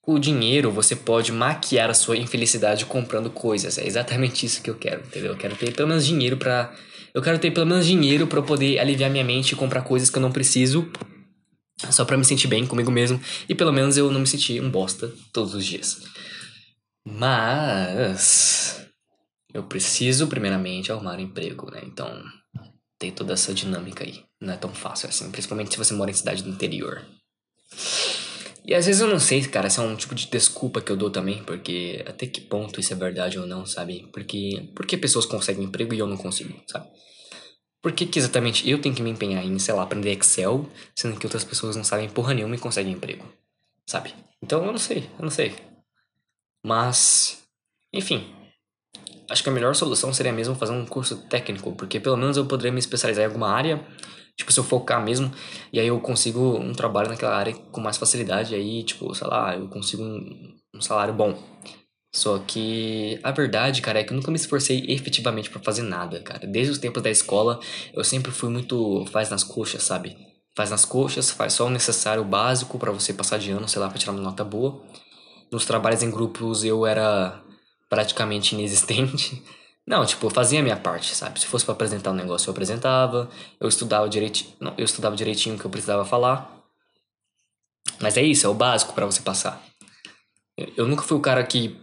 Com dinheiro você pode maquiar a sua infelicidade comprando coisas. É exatamente isso que eu quero, entendeu? Eu quero ter pelo menos dinheiro para Eu quero ter pelo menos dinheiro para poder aliviar minha mente e comprar coisas que eu não preciso. Só para me sentir bem comigo mesmo. E pelo menos eu não me sentir um bosta todos os dias. Mas. Eu preciso, primeiramente, arrumar um emprego, né? Então, tem toda essa dinâmica aí. Não é tão fácil assim, principalmente se você mora em cidade do interior. E às vezes eu não sei, cara, se é um tipo de desculpa que eu dou também, porque até que ponto isso é verdade ou não, sabe? Porque, porque pessoas conseguem emprego e eu não consigo, sabe? Por que, que exatamente eu tenho que me empenhar em, sei lá, aprender Excel, sendo que outras pessoas não sabem porra nenhuma e conseguem emprego, sabe? Então eu não sei, eu não sei. Mas, enfim, acho que a melhor solução seria mesmo fazer um curso técnico, porque pelo menos eu poderia me especializar em alguma área, tipo, se eu focar mesmo, e aí eu consigo um trabalho naquela área com mais facilidade, aí, tipo, sei lá, eu consigo um, um salário bom. Só que a verdade, cara, é que eu nunca me esforcei efetivamente para fazer nada, cara. Desde os tempos da escola, eu sempre fui muito faz nas coxas, sabe? Faz nas coxas, faz só o necessário, básico para você passar de ano, sei lá, pra tirar uma nota boa. Nos trabalhos em grupos eu era praticamente inexistente. [LAUGHS] Não, tipo, eu fazia a minha parte, sabe? Se fosse para apresentar um negócio, eu apresentava, eu estudava direitinho, não, eu estudava direitinho o que eu precisava falar. Mas é isso, é o básico para você passar. Eu, eu nunca fui o cara que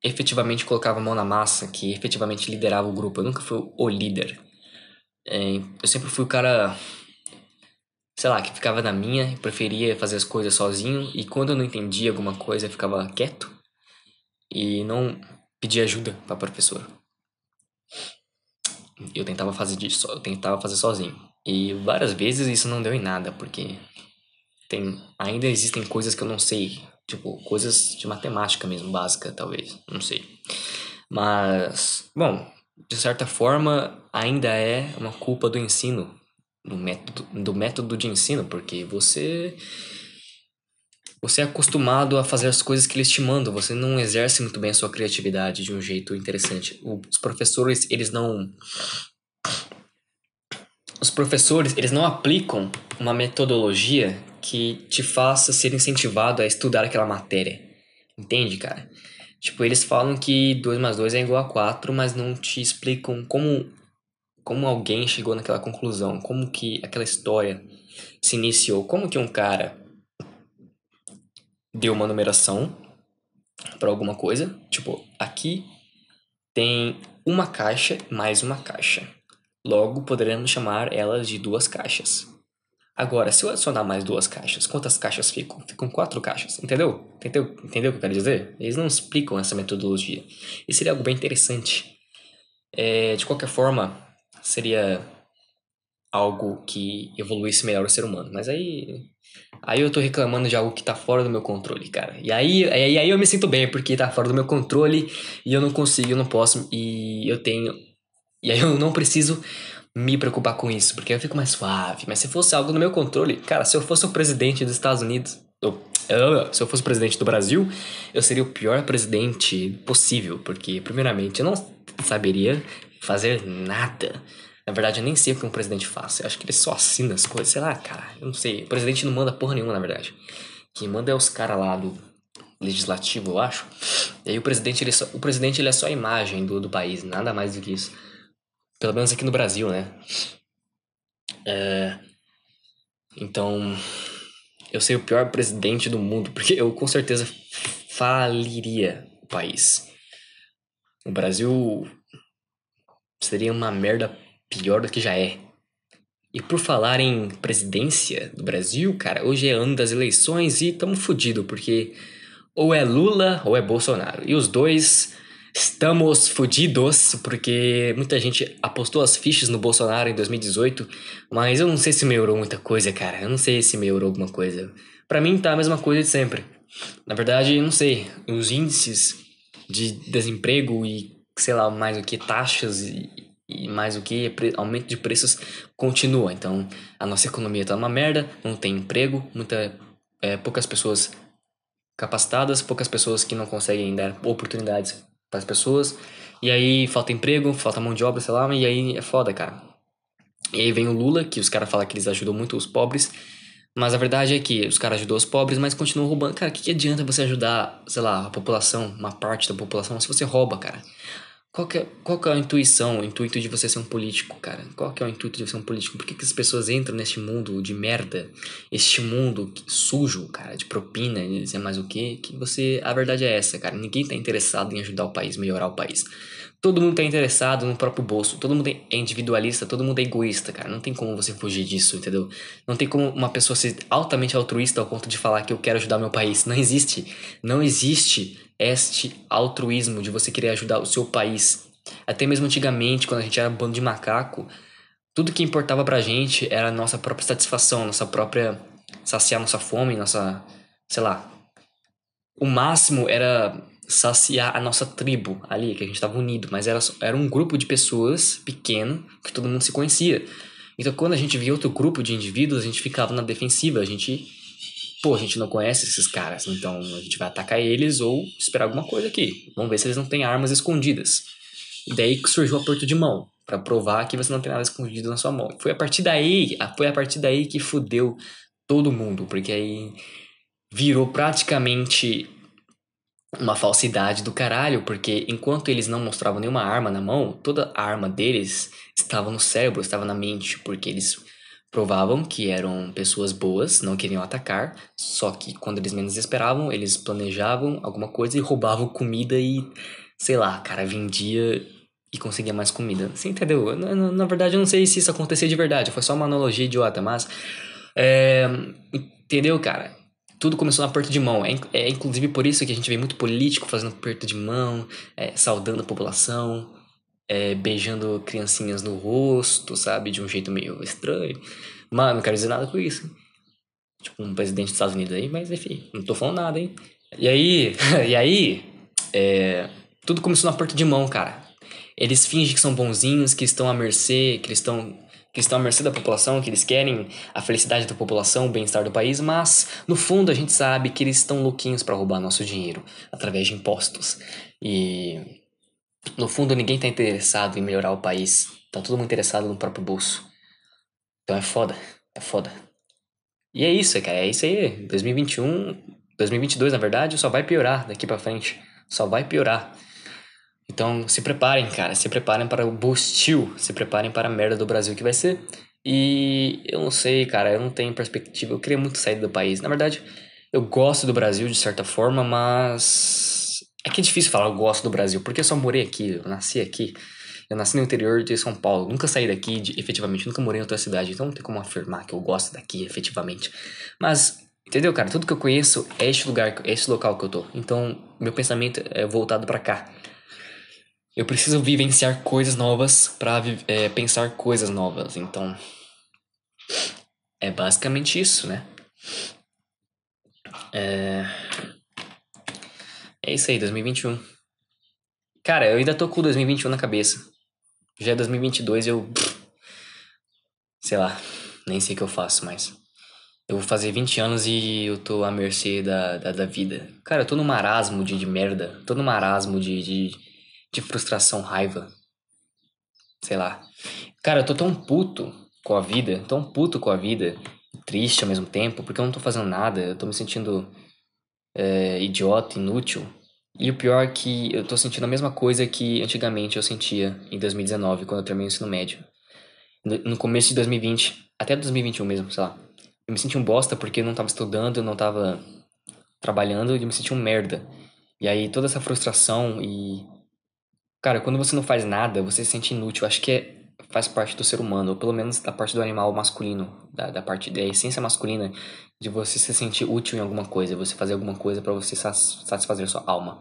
efetivamente colocava a mão na massa, que efetivamente liderava o grupo. Eu nunca fui o líder. É, eu sempre fui o cara, sei lá, que ficava na minha, preferia fazer as coisas sozinho. E quando eu não entendia alguma coisa, eu ficava quieto e não pedir ajuda para professora. Eu tentava fazer eu tentava fazer sozinho. E várias vezes isso não deu em nada, porque tem ainda existem coisas que eu não sei, tipo, coisas de matemática mesmo, básica, talvez, não sei. Mas, bom, de certa forma, ainda é uma culpa do ensino, do método, do método de ensino, porque você você é acostumado a fazer as coisas que eles te mandam, você não exerce muito bem a sua criatividade de um jeito interessante. Os professores, eles não os professores, eles não aplicam uma metodologia que te faça ser incentivado a estudar aquela matéria. Entende, cara? Tipo, eles falam que 2 mais 2 é igual a 4, mas não te explicam como, como alguém chegou naquela conclusão, como que aquela história se iniciou, como que um cara deu uma numeração para alguma coisa, tipo, aqui tem uma caixa mais uma caixa. Logo, poderemos chamar elas de duas caixas. Agora, se eu adicionar mais duas caixas, quantas caixas ficam? Ficam quatro caixas, entendeu? Entendeu, entendeu o que eu quero dizer? Eles não explicam essa metodologia. E seria algo bem interessante. É, de qualquer forma, seria algo que evoluísse melhor o ser humano. Mas aí. Aí eu tô reclamando de algo que tá fora do meu controle, cara. E aí, aí, aí eu me sinto bem, porque tá fora do meu controle e eu não consigo, eu não posso. E eu tenho. E aí eu não preciso me preocupar com isso, porque eu fico mais suave. Mas se fosse algo no meu controle, cara, se eu fosse o presidente dos Estados Unidos, ou, se eu fosse o presidente do Brasil, eu seria o pior presidente possível, porque, primeiramente, eu não saberia fazer nada. Na verdade, eu nem sei o que um presidente faz. Eu acho que ele só assina as coisas. Sei lá, cara. Eu não sei. O presidente não manda porra nenhuma, na verdade. Quem manda é os caras lá do legislativo, eu acho. E aí o presidente, ele é só, o presidente ele é só a imagem do, do país, nada mais do que isso. Pelo menos aqui no Brasil, né? É... Então, eu sei o pior presidente do mundo, porque eu com certeza faliria o país. O Brasil seria uma merda pior do que já é. E por falar em presidência do Brasil, cara, hoje é ano das eleições e tamo fudido, porque ou é Lula ou é Bolsonaro. E os dois Estamos fodidos porque muita gente apostou as fichas no Bolsonaro em 2018, mas eu não sei se melhorou muita coisa, cara. Eu não sei se melhorou alguma coisa. Para mim tá a mesma coisa de sempre. Na verdade, eu não sei. Os índices de desemprego e sei lá mais o que taxas e, e mais o que aumento de preços continua. Então a nossa economia tá uma merda, não tem emprego, muita é, poucas pessoas capacitadas, poucas pessoas que não conseguem dar oportunidades para as pessoas. E aí falta emprego, falta mão de obra, sei lá, e aí é foda, cara. E aí vem o Lula, que os caras falam que eles ajudam muito os pobres, mas a verdade é que os caras ajudam os pobres, mas continuam roubando. Cara, o que, que adianta você ajudar, sei lá, a população, uma parte da população, se você rouba, cara? Qual que, é, qual que é a intuição, o intuito de você ser um político, cara? Qual que é o intuito de você ser um político? Por que, que as pessoas entram neste mundo de merda? Este mundo sujo, cara, de propina e dizer mais o quê? Que você... A verdade é essa, cara. Ninguém tá interessado em ajudar o país, melhorar o país. Todo mundo tá interessado no próprio bolso. Todo mundo é individualista, todo mundo é egoísta, cara. Não tem como você fugir disso, entendeu? Não tem como uma pessoa ser altamente altruísta ao ponto de falar que eu quero ajudar meu país. Não existe. Não existe este altruísmo de você querer ajudar o seu país. Até mesmo antigamente, quando a gente era um bando de macaco, tudo que importava pra gente era a nossa própria satisfação, nossa própria saciar nossa fome, nossa, sei lá. O máximo era saciar a nossa tribo ali, que a gente estava unido, mas era, era um grupo de pessoas pequeno que todo mundo se conhecia. Então, quando a gente via outro grupo de indivíduos, a gente ficava na defensiva, a gente pô, a gente não conhece esses caras, então a gente vai atacar eles ou esperar alguma coisa aqui. Vamos ver se eles não têm armas escondidas. E daí que surgiu o aperto de mão, para provar que você não tem nada escondido na sua mão. Foi a partir daí, foi a partir daí que fudeu todo mundo, porque aí virou praticamente uma falsidade do caralho, porque enquanto eles não mostravam nenhuma arma na mão, toda a arma deles estava no cérebro, estava na mente, porque eles provavam que eram pessoas boas, não queriam atacar, só que quando eles menos esperavam, eles planejavam alguma coisa e roubavam comida e, sei lá, cara, vendia e conseguia mais comida. Você entendeu? Na, na, na verdade, eu não sei se isso acontecia de verdade, foi só uma analogia idiota, mas. É, entendeu, cara? Tudo começou no aperto de mão. É, é, inclusive por isso que a gente vê muito político fazendo aperto de mão, é, saudando a população, é, beijando criancinhas no rosto, sabe? De um jeito meio estranho. Mano, não quero dizer nada com isso. Tipo, um presidente dos Estados Unidos aí, mas enfim, não tô falando nada, hein? E aí, [LAUGHS] e aí, é, tudo começou na porta de mão, cara. Eles fingem que são bonzinhos, que estão à mercê, que eles estão que estão à mercê da população, que eles querem a felicidade da população, o bem-estar do país, mas no fundo a gente sabe que eles estão louquinhos para roubar nosso dinheiro através de impostos. E no fundo, ninguém está interessado em melhorar o país. Tá todo mundo interessado no próprio bolso. Então é foda, é foda. E é isso, cara. É isso aí. 2021, 2022, na verdade, só vai piorar daqui para frente. Só vai piorar. Então, se preparem, cara. Se preparem para o bustil. Se preparem para a merda do Brasil que vai ser. E eu não sei, cara. Eu não tenho perspectiva. Eu queria muito sair do país. Na verdade, eu gosto do Brasil de certa forma, mas. É que é difícil falar eu gosto do Brasil, porque eu só morei aqui. Eu nasci aqui. Eu nasci no interior de São Paulo, nunca saí daqui de, efetivamente, nunca morei em outra cidade, então não tem como afirmar que eu gosto daqui efetivamente. Mas, entendeu, cara? Tudo que eu conheço é este lugar, é este local que eu tô. Então, meu pensamento é voltado para cá. Eu preciso vivenciar coisas novas para é, pensar coisas novas. Então, é basicamente isso, né? É... é isso aí, 2021. Cara, eu ainda tô com 2021 na cabeça. Já é 2022 eu. Sei lá, nem sei o que eu faço mais. Eu vou fazer 20 anos e eu tô à mercê da, da, da vida. Cara, eu tô num marasmo de, de merda. Tô num marasmo de, de, de frustração, raiva. Sei lá. Cara, eu tô tão puto com a vida, tão puto com a vida, triste ao mesmo tempo, porque eu não tô fazendo nada, eu tô me sentindo é, idiota, inútil. E o pior é que eu tô sentindo a mesma coisa que antigamente eu sentia em 2019, quando eu terminei o ensino médio. No começo de 2020, até 2021 mesmo, sei lá. Eu me senti um bosta porque eu não tava estudando, eu não tava trabalhando eu me senti um merda. E aí toda essa frustração e. Cara, quando você não faz nada, você se sente inútil. Acho que é, faz parte do ser humano, ou pelo menos da parte do animal masculino, da, da parte da essência masculina de você se sentir útil em alguma coisa, você fazer alguma coisa para você satisfazer sua alma.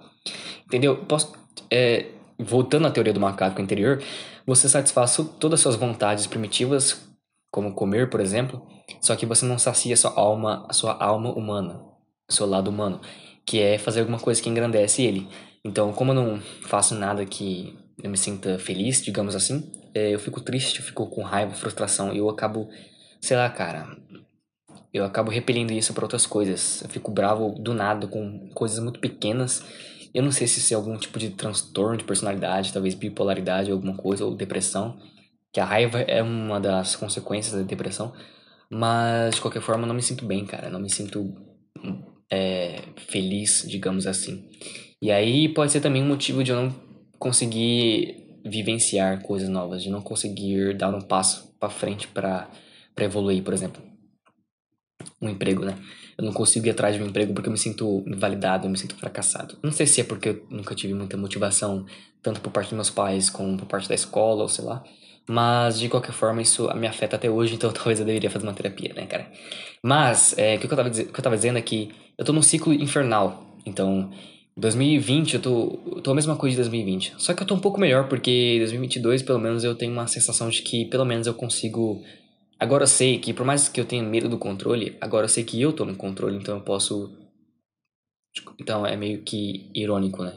Entendeu? Posso, é, voltando à teoria do macaco interior, você satisfaz todas as suas vontades primitivas, como comer, por exemplo, só que você não sacia sua alma, a sua alma humana, seu lado humano, que é fazer alguma coisa que engrandece ele. Então, como eu não faço nada que eu me sinta feliz, digamos assim, é, eu fico triste, eu fico com raiva, frustração, eu acabo, sei lá, cara, eu acabo repelindo isso para outras coisas. Eu fico bravo do nada com coisas muito pequenas. Eu não sei se isso é algum tipo de transtorno de personalidade, talvez bipolaridade, alguma coisa, ou depressão. Que a raiva é uma das consequências da depressão. Mas, de qualquer forma, eu não me sinto bem, cara. Eu não me sinto é, feliz, digamos assim. E aí pode ser também um motivo de eu não conseguir vivenciar coisas novas, de não conseguir dar um passo para frente para evoluir, por exemplo um emprego, né? Eu não consigo ir atrás de um emprego porque eu me sinto invalidado, eu me sinto fracassado. Não sei se é porque eu nunca tive muita motivação, tanto por parte dos meus pais como por parte da escola, ou sei lá. Mas, de qualquer forma, isso me afeta até hoje, [LAUGHS] então talvez eu deveria fazer uma terapia, né, cara? Mas, é, o, que eu tava, o que eu tava dizendo é que eu tô num ciclo infernal. Então, 2020 eu tô, eu tô a mesma coisa de 2020. Só que eu tô um pouco melhor, porque 2022, pelo menos, eu tenho uma sensação de que, pelo menos, eu consigo Agora eu sei que, por mais que eu tenha medo do controle, agora eu sei que eu tô no controle, então eu posso. Tipo, então é meio que irônico, né?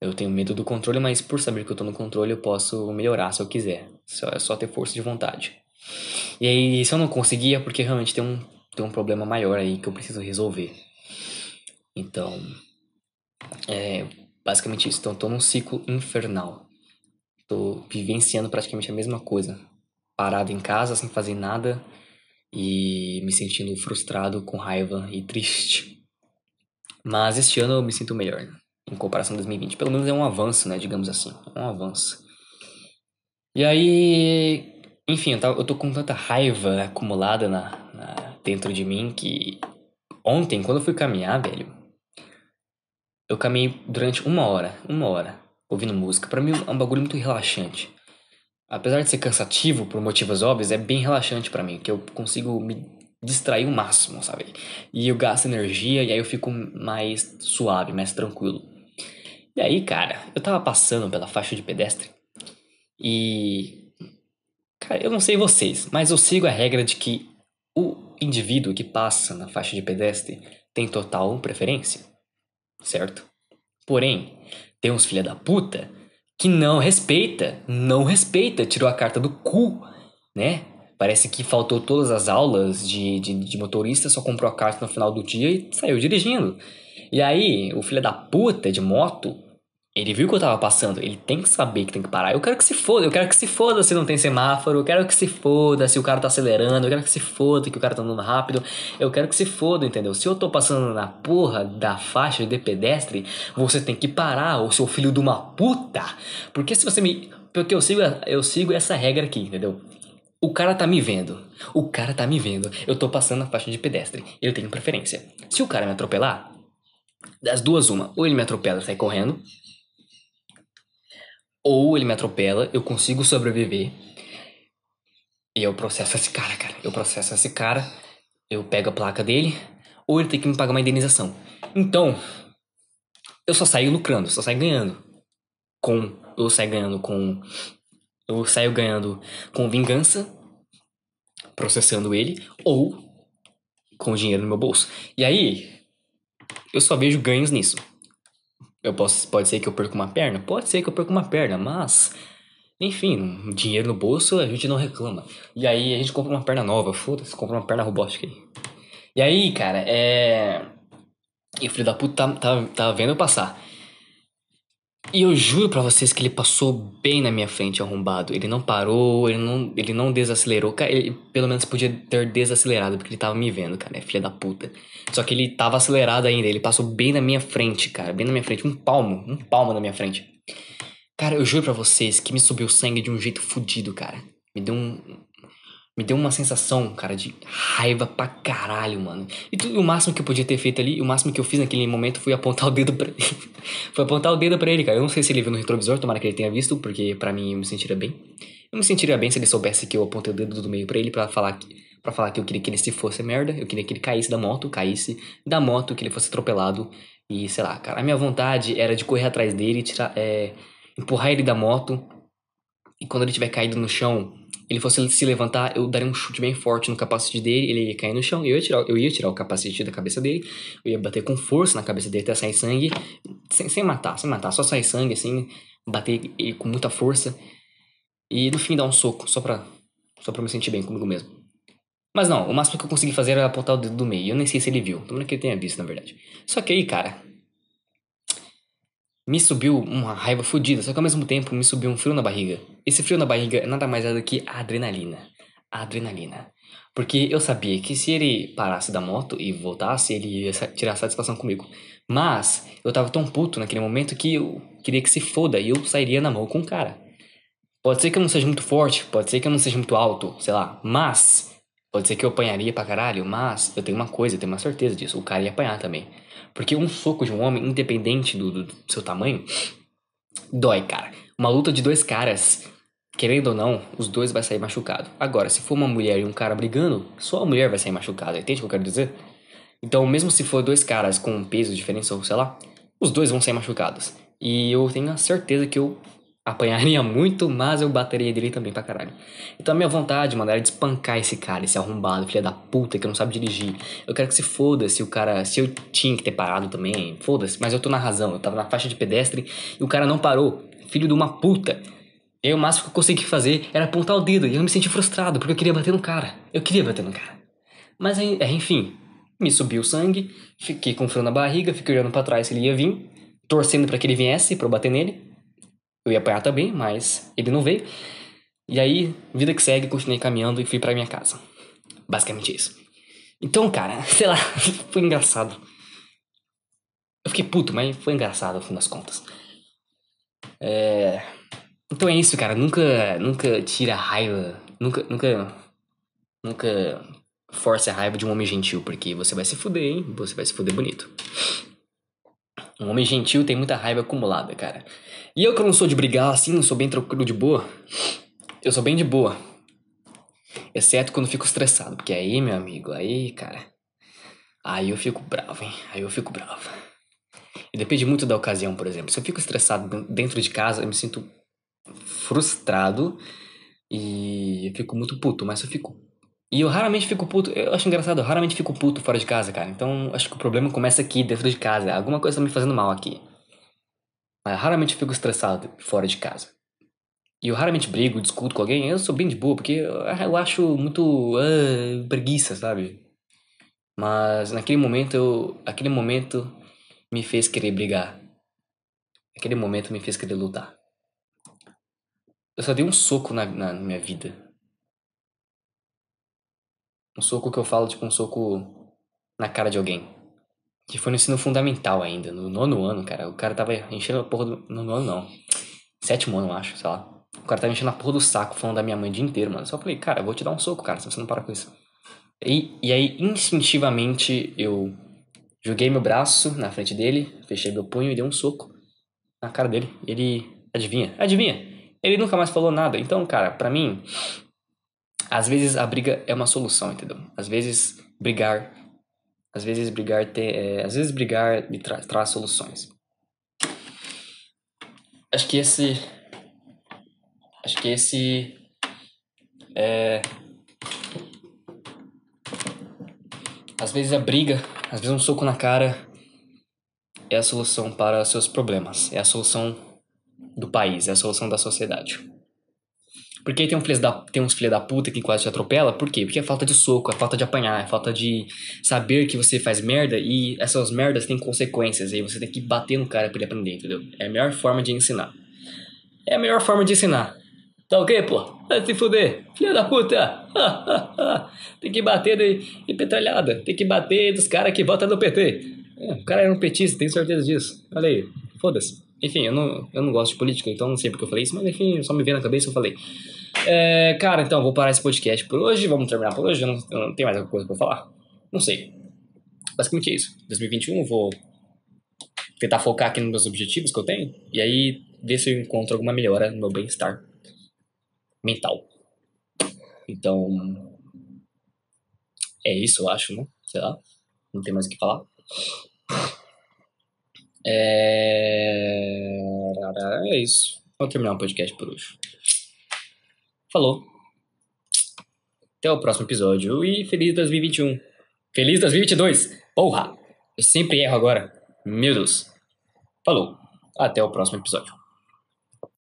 Eu tenho medo do controle, mas por saber que eu tô no controle, eu posso melhorar se eu quiser. É só ter força de vontade. E aí, se eu não conseguir, é porque realmente tem um, tem um problema maior aí que eu preciso resolver. Então, é basicamente isso. Então, tô num ciclo infernal. Tô vivenciando praticamente a mesma coisa parado em casa sem fazer nada e me sentindo frustrado, com raiva e triste. Mas este ano eu me sinto melhor, né? em comparação a 2020. Pelo menos é um avanço, né? Digamos assim, é um avanço. E aí, enfim, eu tô com tanta raiva acumulada na, na, dentro de mim que ontem, quando eu fui caminhar, velho, eu caminhei durante uma hora, uma hora, ouvindo música. Para mim é um bagulho muito relaxante apesar de ser cansativo por motivos óbvios, é bem relaxante para mim, que eu consigo me distrair o máximo, sabe? E eu gasto energia e aí eu fico mais suave, mais tranquilo. E aí, cara, eu tava passando pela faixa de pedestre e. Cara, eu não sei vocês, mas eu sigo a regra de que o indivíduo que passa na faixa de pedestre tem total preferência, certo? Porém, tem uns filha da puta que não respeita, não respeita, tirou a carta do cu, né? Parece que faltou todas as aulas de, de, de motorista, só comprou a carta no final do dia e saiu dirigindo. E aí, o filho da puta de moto Ele viu que eu tava passando, ele tem que saber que tem que parar. Eu quero que se foda, eu quero que se foda se não tem semáforo, eu quero que se foda se o cara tá acelerando, eu quero que se foda que o cara tá andando rápido, eu quero que se foda, entendeu? Se eu tô passando na porra da faixa de pedestre, você tem que parar, o seu filho de uma puta. Porque se você me. Porque eu sigo, eu sigo essa regra aqui, entendeu? O cara tá me vendo. O cara tá me vendo. Eu tô passando na faixa de pedestre. Eu tenho preferência. Se o cara me atropelar, das duas, uma. Ou ele me atropela e sai correndo, ou ele me atropela, eu consigo sobreviver. E eu processo esse cara, cara. Eu processo esse cara, eu pego a placa dele, ou ele tem que me pagar uma indenização. Então, eu só saio lucrando, só saio ganhando. Com. Eu saio ganhando com. Eu saio ganhando com vingança, processando ele, ou com dinheiro no meu bolso. E aí, eu só vejo ganhos nisso. Eu posso, pode ser que eu perca uma perna? Pode ser que eu perca uma perna, mas. Enfim, dinheiro no bolso a gente não reclama. E aí a gente compra uma perna nova, foda-se, compra uma perna robótica aí. E aí, cara, é. E o filho da puta tá, tá, tá vendo eu passar. E eu juro para vocês que ele passou bem na minha frente, arrombado. Ele não parou, ele não, ele não desacelerou. Cara, ele pelo menos podia ter desacelerado, porque ele tava me vendo, cara. É filha da puta. Só que ele tava acelerado ainda. Ele passou bem na minha frente, cara. Bem na minha frente. Um palmo. Um palmo na minha frente. Cara, eu juro pra vocês que me subiu sangue de um jeito fodido, cara. Me deu um, me deu uma sensação, cara, de raiva pra caralho, mano. E, tudo, o máximo que eu podia ter feito ali, o máximo que eu fiz naquele momento foi apontar o dedo pra ele. [LAUGHS] foi apontar o dedo pra ele, cara. Eu não sei se ele viu no retrovisor, tomara que ele tenha visto, porque para mim eu me sentiria bem. Eu me sentiria bem se ele soubesse que eu apontei o dedo do meio pra ele para falar que para falar que eu queria que ele se fosse merda, eu queria que ele caísse da moto, caísse da moto, que ele fosse atropelado e sei lá, cara. A minha vontade era de correr atrás dele, tirar, é, empurrar ele da moto e quando ele tiver caído no chão, ele fosse se levantar, eu daria um chute bem forte no capacete dele, ele ia cair no chão, eu ia tirar, eu ia tirar o capacete da cabeça dele, eu ia bater com força na cabeça dele até sair sangue, sem, sem matar, sem matar, só sair sangue, assim, bater ele com muita força, e no fim dar um soco, só pra, só pra me sentir bem comigo mesmo. Mas não, o máximo que eu consegui fazer era apontar o dedo do meio, eu nem sei se ele viu, tomara que ele tenha visto, na verdade. Só que aí, cara, me subiu uma raiva fodida, só que ao mesmo tempo me subiu um frio na barriga. Esse frio na barriga é nada mais é do que a adrenalina. A adrenalina. Porque eu sabia que se ele parasse da moto e voltasse, ele ia tirar satisfação comigo. Mas eu tava tão puto naquele momento que eu queria que se foda e eu sairia na mão com o cara. Pode ser que eu não seja muito forte, pode ser que eu não seja muito alto, sei lá, mas pode ser que eu apanharia pra caralho, mas eu tenho uma coisa, eu tenho uma certeza disso, o cara ia apanhar também. Porque um soco de um homem, independente do, do, seu tamanho, dói, cara. Uma luta de dois caras, querendo ou não, os dois vai sair machucado. Agora, se for uma mulher e um cara brigando, só a mulher vai sair machucada. Entende o que eu quero dizer? Então, mesmo se for dois caras com um peso diferente, ou sei lá, os dois vão sair machucados. E eu tenho a certeza que eu apanharia muito, mas eu bateria dele também pra caralho. Então a minha vontade, mano, era de espancar esse cara, esse arrombado, filha da puta que não sabe dirigir. Eu quero que se foda se o cara. Se eu tinha que ter parado também, foda-se, mas eu tô na razão. Eu tava na faixa de pedestre e o cara não parou. Filho de uma puta. E aí o máximo que eu consegui fazer era apontar o dedo e eu me senti frustrado porque eu queria bater no cara. Eu queria bater no cara. Mas é, enfim, me subiu o sangue, fiquei com frio na barriga, fiquei olhando para trás se ele ia vir, torcendo para que ele viesse para eu bater nele. Eu ia apanhar também, mas ele não veio. E aí, vida que segue, continuei caminhando e fui para minha casa. Basicamente isso. Então, cara, [LAUGHS] sei lá, [LAUGHS] foi engraçado. Eu fiquei puto, mas foi engraçado no fim das contas. É... Então é isso, cara. Nunca, nunca tira a raiva. Nunca, nunca, nunca force a raiva de um homem gentil, porque você vai se fuder, hein? Você vai se fuder bonito. Um homem gentil tem muita raiva acumulada, cara. E eu que não sou de brigar assim, não sou bem tranquilo de boa. Eu sou bem de boa. Exceto quando fico estressado. Porque aí, meu amigo, aí, cara. Aí eu fico bravo, hein? Aí eu fico bravo. E depende muito da ocasião, por exemplo. Se eu fico estressado dentro de casa, eu me sinto frustrado e eu fico muito puto. Mas se eu fico. E eu raramente fico puto. Eu acho engraçado, eu raramente fico puto fora de casa, cara. Então acho que o problema começa aqui, dentro de casa. Alguma coisa tá me fazendo mal aqui. Mas raramente fico estressado fora de casa. E eu raramente brigo, discuto com alguém. Eu sou bem de boa, porque eu acho muito uh, preguiça, sabe? Mas naquele momento, eu, aquele momento me fez querer brigar. Aquele momento me fez querer lutar. Eu só dei um soco na, na minha vida. Um soco que eu falo, tipo, um soco na cara de alguém. Que foi no ensino fundamental ainda, no nono ano, cara. O cara tava enchendo a porra do. No nono não. Sétimo ano, acho, sei lá. O cara tava enchendo a porra do saco falando da minha mãe o dia inteiro, mano. Só falei, cara, eu vou te dar um soco, cara, se você não parar com isso. E, e aí, instintivamente, eu joguei meu braço na frente dele, fechei meu punho e dei um soco na cara dele. Ele, adivinha? Adivinha? Ele nunca mais falou nada. Então, cara, para mim, às vezes a briga é uma solução, entendeu? Às vezes brigar, às vezes brigar ter, é, às vezes brigar me tra traz soluções. Acho que esse Acho que esse é. Às vezes a briga, às vezes um soco na cara é a solução para seus problemas, é a solução do país, é a solução da sociedade. Porque tem, um filho da, tem uns filhos da puta que quase te atropela, por quê? Porque é falta de soco, é falta de apanhar, é falta de saber que você faz merda e essas merdas têm consequências, e aí você tem que bater no cara pra ele aprender, entendeu? É a melhor forma de ensinar. É a melhor forma de ensinar. Tá ok, pô? Vai se fuder. Filha da puta. [LAUGHS] tem que bater em petralhada. Tem que bater dos caras que votam no PT. É, o cara é um petista, tenho certeza disso. Olha aí. Foda-se. Enfim, eu não, eu não gosto de política, então não sei porque eu falei isso, mas enfim, só me veio na cabeça eu falei. É, cara, então, vou parar esse podcast por hoje. Vamos terminar por hoje. Eu não, eu não tenho mais alguma coisa pra falar. Não sei. Basicamente é isso. 2021 eu vou tentar focar aqui nos meus objetivos que eu tenho. E aí ver se eu encontro alguma melhora no meu bem-estar mental. Então, é isso, eu acho, né? Sei lá, não tem mais o que falar. É, é isso. Vou terminar o podcast por hoje. Falou. Até o próximo episódio e feliz 2021. Feliz 2022. Porra! Eu sempre erro agora. Meu Deus. Falou. Até o próximo episódio.